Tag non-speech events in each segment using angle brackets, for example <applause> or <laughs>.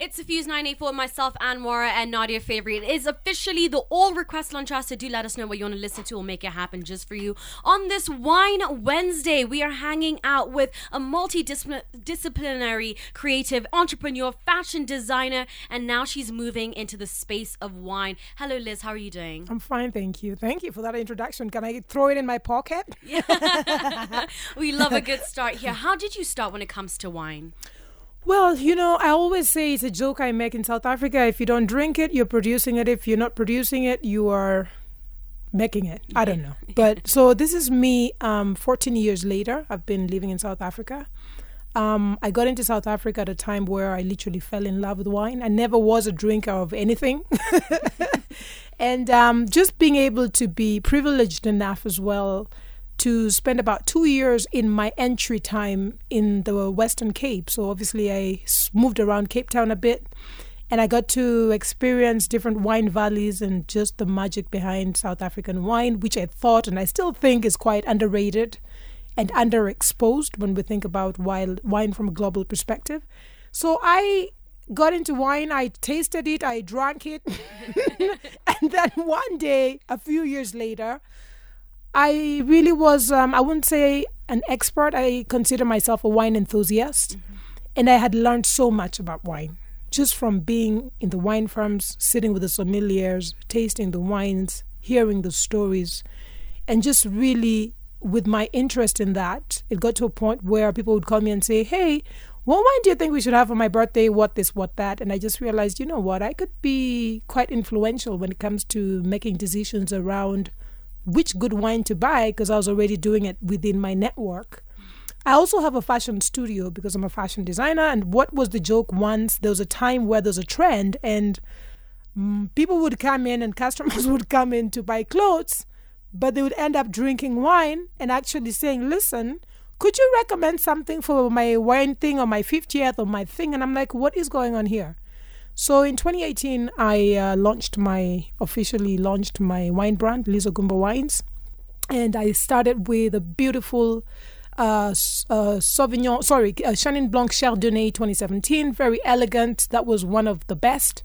It's a Fuse 984, myself, Anwara, and Nadia Favori. It is officially the all request lunch hour, so do let us know what you want to listen to. We'll make it happen just for you. On this Wine Wednesday, we are hanging out with a multidisciplinary creative entrepreneur, fashion designer, and now she's moving into the space of wine. Hello, Liz. How are you doing? I'm fine, thank you. Thank you for that introduction. Can I throw it in my pocket? <laughs> We love a <laughs> good start here. How did you start when it comes to wine? Well, you know, I always say it's a joke I make in South Africa. If you don't drink it, you're producing it. If you're not producing it, you are making it. I don't know. <laughs> But so this is me um, 14 years later. I've been living in South Africa. Um, I got into South Africa at a time where I literally fell in love with wine. I never was a drinker of anything. <laughs> and um, just being able to be privileged enough as well to spend about two years in my entry time in the Western Cape. So obviously, I moved around Cape Town a bit and I got to experience different wine valleys and just the magic behind South African wine, which I thought and I still think is quite underrated and underexposed when we think about wine from a global perspective. So I got into wine, I tasted it, I drank it. <laughs> and then one day, a few years later, I really was, um, I wouldn't say an expert. I consider myself a wine enthusiast. Mm-hmm. And I had learned so much about wine just from being in the wine farms, sitting with the sommeliers, tasting the wines, hearing the stories, and just really with my interest in that, it got to a point where people would call me and say, Hey, what wine do you think we should have for my birthday? What this, what that? And I just realized, you know what, I could be quite influential when it comes to making decisions around which good wine to buy because I was already doing it within my network. I also have a fashion studio because I'm a fashion designer. And what was the joke once? There was a time where there's a trend, and mm, people would come in and <laughs> customers would come in to buy clothes, but they would end up drinking wine and actually saying, Listen, could you recommend something for my wine thing or my 50th or my thing? And I'm like, What is going on here? So in 2018, I uh, launched my officially launched my wine brand, Liz Ogumbo Wines, and I started with a beautiful uh, uh, Sauvignon, sorry, uh, Chenin Blanc Chardonnay 2017, very elegant. That was one of the best.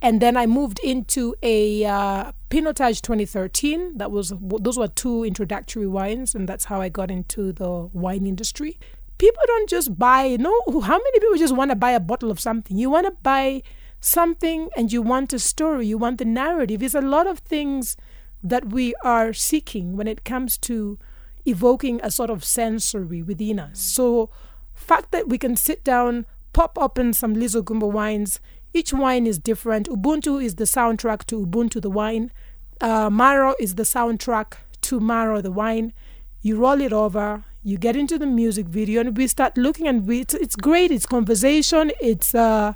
And then I moved into a uh, Pinotage 2013. That was those were two introductory wines, and that's how I got into the wine industry. People don't just buy. You know, how many people just want to buy a bottle of something? You want to buy something and you want a story, you want the narrative. There's a lot of things that we are seeking when it comes to evoking a sort of sensory within us. So, fact that we can sit down, pop open some Liz Ogumbo wines. Each wine is different. Ubuntu is the soundtrack to Ubuntu the wine. Uh, Maro is the soundtrack to Maro the wine. You roll it over, you get into the music video, and we start looking and we, it's, it's great. It's conversation. It's uh,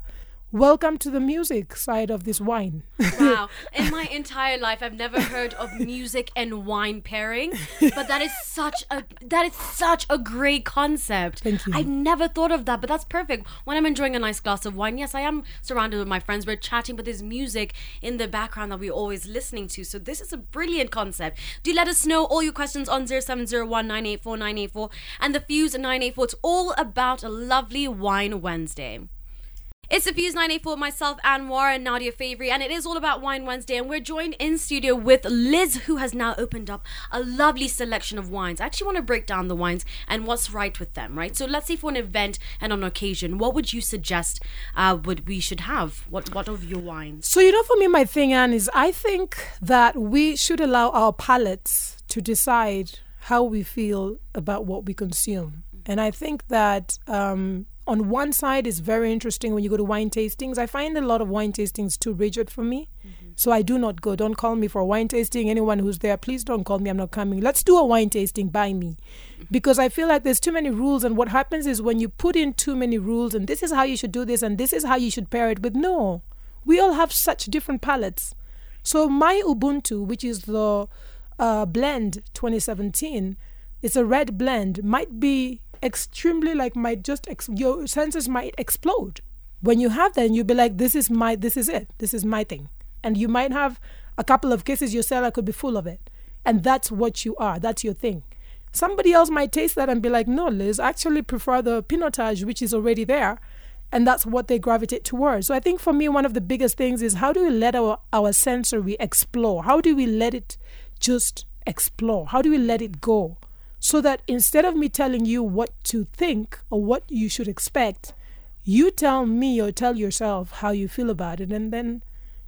Welcome to the music side of this wine. wow. <laughs> In my entire life I've never heard of music and wine pairing, but that is such a that is such a great concept. Thank you. I've never thought of that, but that's perfect. When I'm enjoying a nice glass of wine, yes, I am surrounded with my friends, we're chatting, but there's music in the background that we're always listening to. So this is a brilliant concept. Do let us know all your questions on 0701 and the Fuse 984. It's all about a lovely wine Wednesday. It's the Fuse 984, myself, Anwar, and Nadia Favori, and it is all about Wine Wednesday. And we're joined in studio with Liz, who has now opened up a lovely selection of wines. I actually want to break down the wines and what's right with them, right? So let's say for an event and on occasion, what would you suggest uh, would we should have? What what of your wines? So you know, for me, my thing, Anne, is I think that we should allow our palates to decide how we feel about what we consume. And I think that um, on one side it's very interesting when you go to wine tastings. I find a lot of wine tastings too rigid for me. Mm-hmm. So I do not go. Don't call me for a wine tasting. Anyone who's there, please don't call me. I'm not coming. Let's do a wine tasting by me. Mm-hmm. Because I feel like there's too many rules and what happens is when you put in too many rules and this is how you should do this and this is how you should pair it with no. We all have such different palates. So my Ubuntu, which is the uh, blend 2017, it's a red blend, might be extremely like might just ex- your senses might explode when you have that and you'll be like this is my this is it this is my thing and you might have a couple of cases your cellar could be full of it and that's what you are that's your thing somebody else might taste that and be like no liz I actually prefer the pinotage which is already there and that's what they gravitate towards. So I think for me, one of the biggest things is how do we let our, our sensory explore? How do we let it just explore? How do we let it go? So that instead of me telling you what to think or what you should expect, you tell me or tell yourself how you feel about it, and then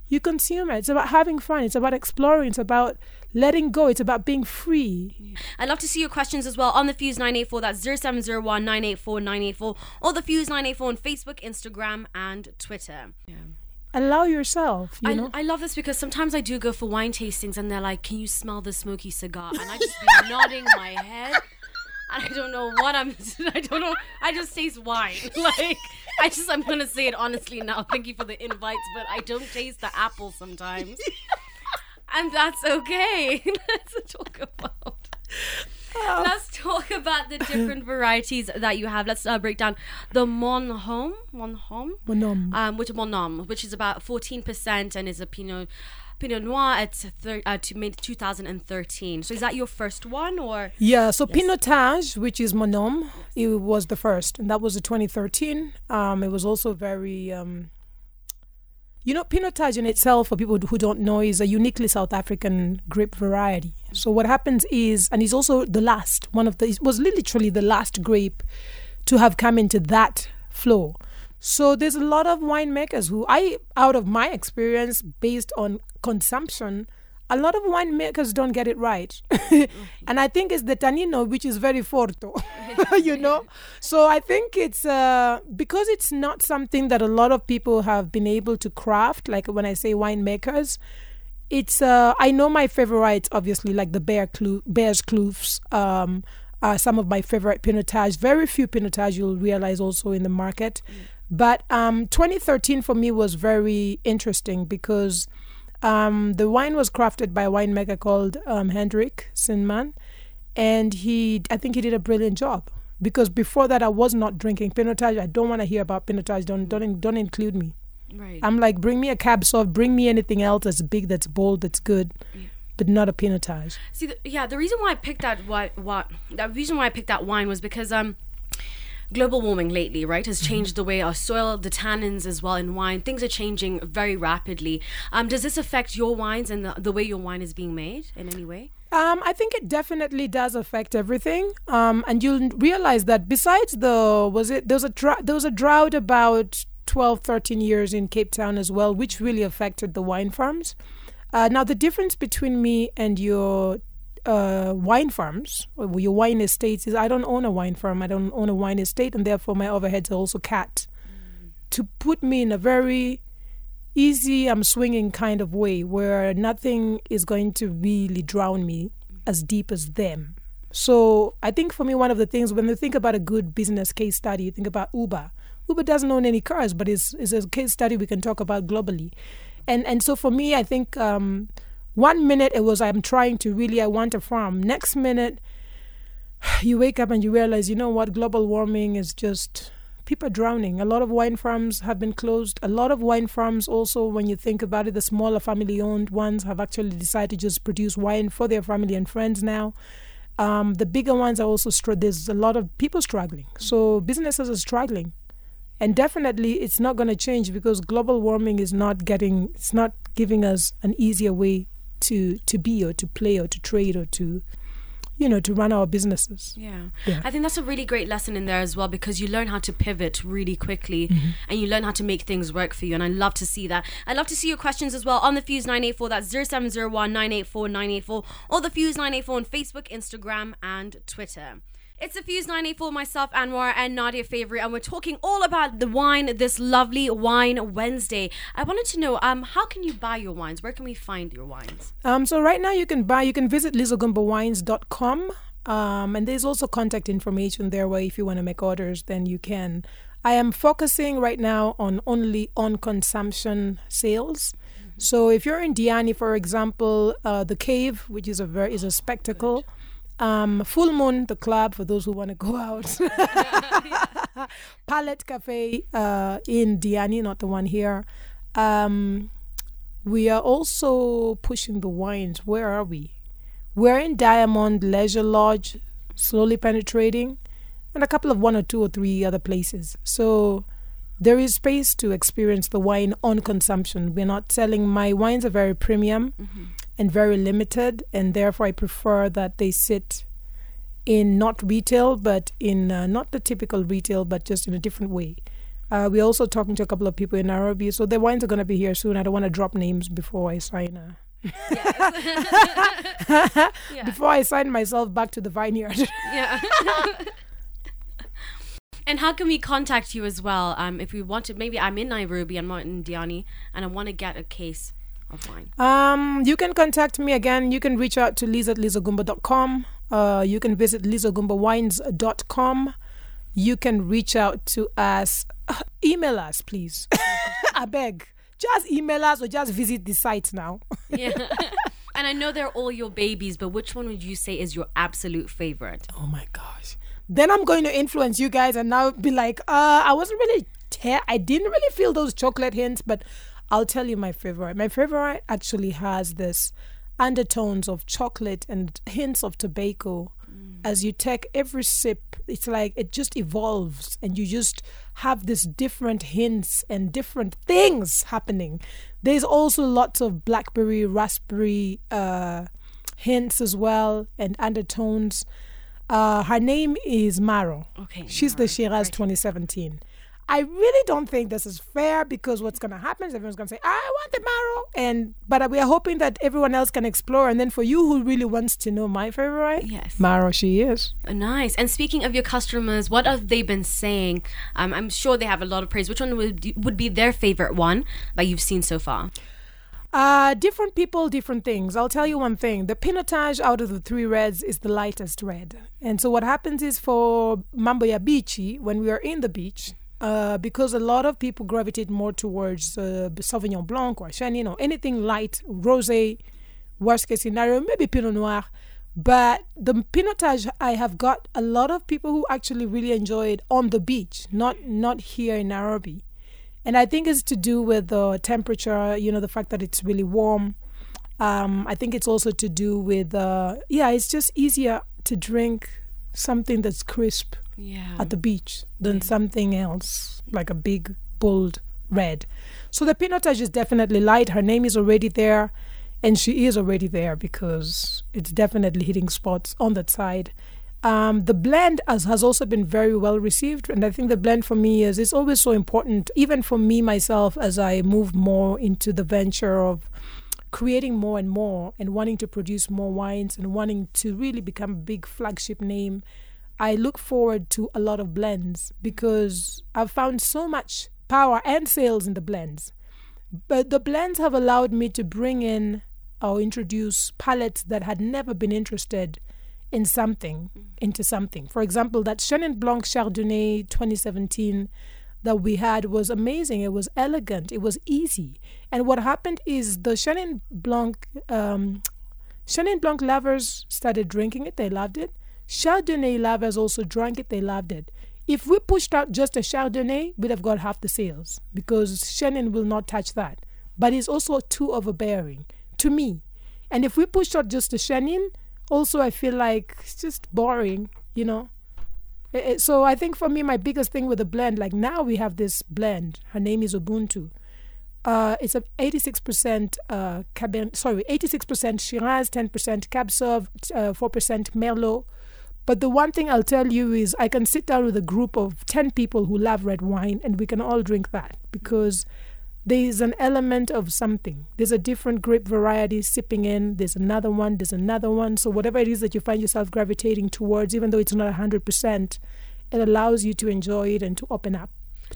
you consume it. It's about having fun. It's about exploring. It's about letting go. It's about being free. I'd love to see your questions as well on the Fuse 984. That's 0701 984 984 or the Fuse 984 on Facebook, Instagram, and Twitter. Yeah. Allow yourself, you I, know. I love this because sometimes I do go for wine tastings and they're like, Can you smell the smoky cigar? And I just be <laughs> nodding my head. I don't know what I'm. <laughs> I don't know. I just taste wine. <laughs> Like I just. I'm gonna say it honestly now. Thank you for the invites, but I don't taste the apple sometimes, and that's okay. Let's talk about. Let's talk about the different <laughs> varieties that you have. Let's uh, break down the Monhom, Monhom, Monhom. um, which Monhom, which is about 14% and is a Pinot Pinot Noir at thir- uh, to made 2013. So is that your first one or? Yeah, so Pinotage, which is Monom, it was the first, and that was the 2013. Um, it was also very, um, you know, Pinotage in itself, for people who don't know, is a uniquely South African grape variety. So what happens is, and it's also the last one of the, it was literally the last grape to have come into that flow. So there's a lot of winemakers who I, out of my experience, based on consumption, a lot of winemakers don't get it right. <laughs> and I think it's the Tanino, which is very forto, <laughs> you know? <laughs> So I think it's uh, because it's not something that a lot of people have been able to craft, like when I say winemakers, it's, uh, I know my favorites, obviously, like the Bear Clu- Beyerskloofs, um, are some of my favorite Pinotage. Very few Pinotage you'll realize also in the market. But um, 2013 for me was very interesting because um, the wine was crafted by a winemaker called um, Hendrik Sinman, and he, I think he did a brilliant job. Because before that, I was not drinking Pinotage. I don't want to hear about Pinotage. Don't don't don't include me. Right. I'm like, bring me a cab sauv, bring me anything else that's big, that's bold, that's good, but not a Pinotage. See, the, yeah, the reason why I picked that what what the reason why I picked that wine was because um global warming lately, right, has changed the way our soil, the tannins as well in wine. Things are changing very rapidly. Um, does this affect your wines and the, the way your wine is being made in any way? Um, I think it definitely does affect everything. Um, and you'll realize that besides the was it there was a dr- there was a drought about 12, 13 years in Cape Town as well, which really affected the wine farms. Uh, now the difference between me and your uh, wine farms or your wine estates is I don't own a wine farm. I don't own a wine estate, and therefore my overheads are also cat. To put me in a very easy, I'm swinging kind of way where nothing is going to really drown me as deep as them. So I think for me, one of the things when you think about a good business case study, you think about Uber. Uber doesn't own any cars, but it's, it's a case study we can talk about globally. And and so for me, I think um, one minute it was I'm trying to really I want a farm. Next minute, <sighs> you wake up and you realize, you know what, global warming is just people are drowning. A lot of wine farms have been closed. A lot of wine farms also, when you think about it, the smaller family owned ones have actually decided to just produce wine for their family and friends now. Um, the bigger ones are also str- there's a lot of people struggling. So businesses are struggling. And definitely it's not going to change because global warming is not getting it's not giving us an easier way to to be or to play or to trade or to you know to run our businesses. Yeah. Yeah. I think that's a really great lesson in there as well because you learn how to pivot really quickly Mm-hmm. and you learn how to make things work for you. And I love to see that. I love to see your questions as well on the Fuse 984. That's 0701 984 984 or the Fuse 984 on Facebook, Instagram, and Twitter. It's a Fuse 984, myself, Anwar, and Nadia Favorite, and we're talking all about the wine this lovely Wine Wednesday. I wanted to know, um, how can you buy your wines? Where can we find your wines? Um, so right now you can buy, you can visit lizogumbowines.com. Um, and there's also contact information there where if you want to make orders, then you can. I am focusing right now on only on consumption sales. So if you're in Diani, for example, uh, the cave, which is a very is a spectacle. Um, Full Moon, the club for those who want to go out. <laughs> Palette Cafe uh, in Diani, not the one here. Um, we are also pushing the wines. Where are we? We're in Diamond Leisure Lodge, slowly penetrating, and a couple of one or two or three other places. So there is space to experience the wine on consumption. We're not selling my wines are very premium and very limited, and therefore I prefer that they sit in not retail, but in uh, not the typical retail, but just in a different way. Uh, we're also talking to a couple of people in Nairobi, so the wines are going to be here soon. I don't want to drop names before I sign. Uh, Yeah. <laughs> <laughs> before I sign myself back to the vineyard. <laughs> Yeah. and how can we contact you as well? Um, if we want to, maybe I'm in Nairobi, I'm not in Diani, and I want to get a case of. Um, you can contact me again. You can reach out to liz at lizogumbo.com. Uh, you can visit lizogumbowines.com. You can reach out to us. Uh, <laughs> email us, please. <laughs> I beg. Just email us or just visit the site now. Yeah. <laughs> and I know they're all your babies, but which one would you say is your absolute favorite? Oh my gosh. Then I'm going to influence you guys and now be like, uh, I wasn't really, te- I didn't really feel those chocolate hints, but I'll tell you my favorite. My favorite actually has this undertones of chocolate and hints of tobacco. As you take every sip, it's like it just evolves and you just have this different hints and different things happening. There's also lots of blackberry, raspberry uh, hints as well and undertones. Uh, her name is Maro. Okay. She's the Maro, Shiraz 2017. I really don't think this is fair because what's going to happen is everyone's going to say, I want the Maro. And, but we are hoping that everyone else can explore. And then for you who really wants to know my favorite, Yes. Maro, she is. Nice. And speaking of your customers, what have they been saying? Um, I'm sure they have a lot of praise. Which one would would be their favorite one that you've seen so far? Uh, different people, different things. I'll tell you one thing. The pinotage out of the three reds is the lightest red. And so what happens is for Mambo Beachy, when we are in the beach, uh, because a lot of people gravitate more towards uh, Sauvignon Blanc or Chenin or anything light, rosé, worst case scenario, maybe Pinot Noir. But the Pinotage, I have got a lot of people who actually really enjoy it on the beach, not not here in Nairobi. And I think it's to do with the temperature, you know, the fact that it's really warm. Um, I think it's also to do with, uh, yeah, it's just easier to drink something that's crisp Yeah. at the beach than something else, like a big, bold red. So the Pinotage is definitely light. Her name is already there, and she is already there because it's definitely hitting spots on that side. Um, the blend has, has also been very well received, and I think the blend for me is it's always so important, even for me myself, as I move more into the venture of creating more and more and wanting to produce more wines and wanting to really become a big flagship name. I look forward to a lot of blends because I've found so much power and sales in the blends. But the blends have allowed me to bring in or introduce palettes that had never been interested in something into something. For example, that Chenin Blanc Chardonnay 2017 that we had was amazing. It was elegant. It was easy. And what happened is the Chenin Blanc, um, Chenin Blanc lovers started drinking it. They loved it. Chardonnay lovers also drank it. They loved it. If we pushed out just a Chardonnay, we'd have got half the sales because Chenin will not touch that. But it's also too overbearing to me. And if we pushed out just a Chenin, also I feel like it's just boring, you know. Eh, eh, So I think for me, my biggest thing with the blend, like now we have this blend. Her name is Ubuntu. Uh, it's a 86% uh, Cabernet, sorry, 86% Shiraz, 10% Cab Sauv, uh, 4% Merlot. But the one thing I'll tell you is I can sit down with a group of 10 people who love red wine and we can all drink that because there is an element of something. There's a different grape variety sipping in, there's another one, there's another one. So, whatever it is that you find yourself gravitating towards, even though it's not 100%, it allows you to enjoy it and to open up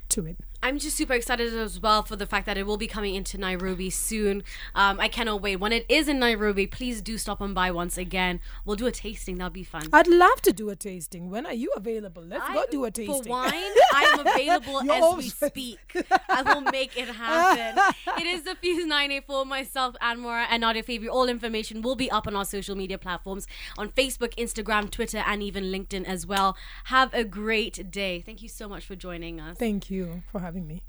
to it. I'm just super excited as well for the fact that it will be coming into Nairobi soon. Um, I cannot wait. When it is in Nairobi, please do stop on by once again. We'll do a tasting. That'll be fun. I'd love to do a tasting. When are you available? Let's go do a tasting. For wine, I'm <laughs> available You're as we speak. I will make it happen. it is the Fuse 984, myself, Anmora, and Nadia Favri. All information will be up on our social media platforms on Facebook, Instagram, Twitter, and even LinkedIn as well. Have a great day. Thank you so much for joining us. Thank you for having me.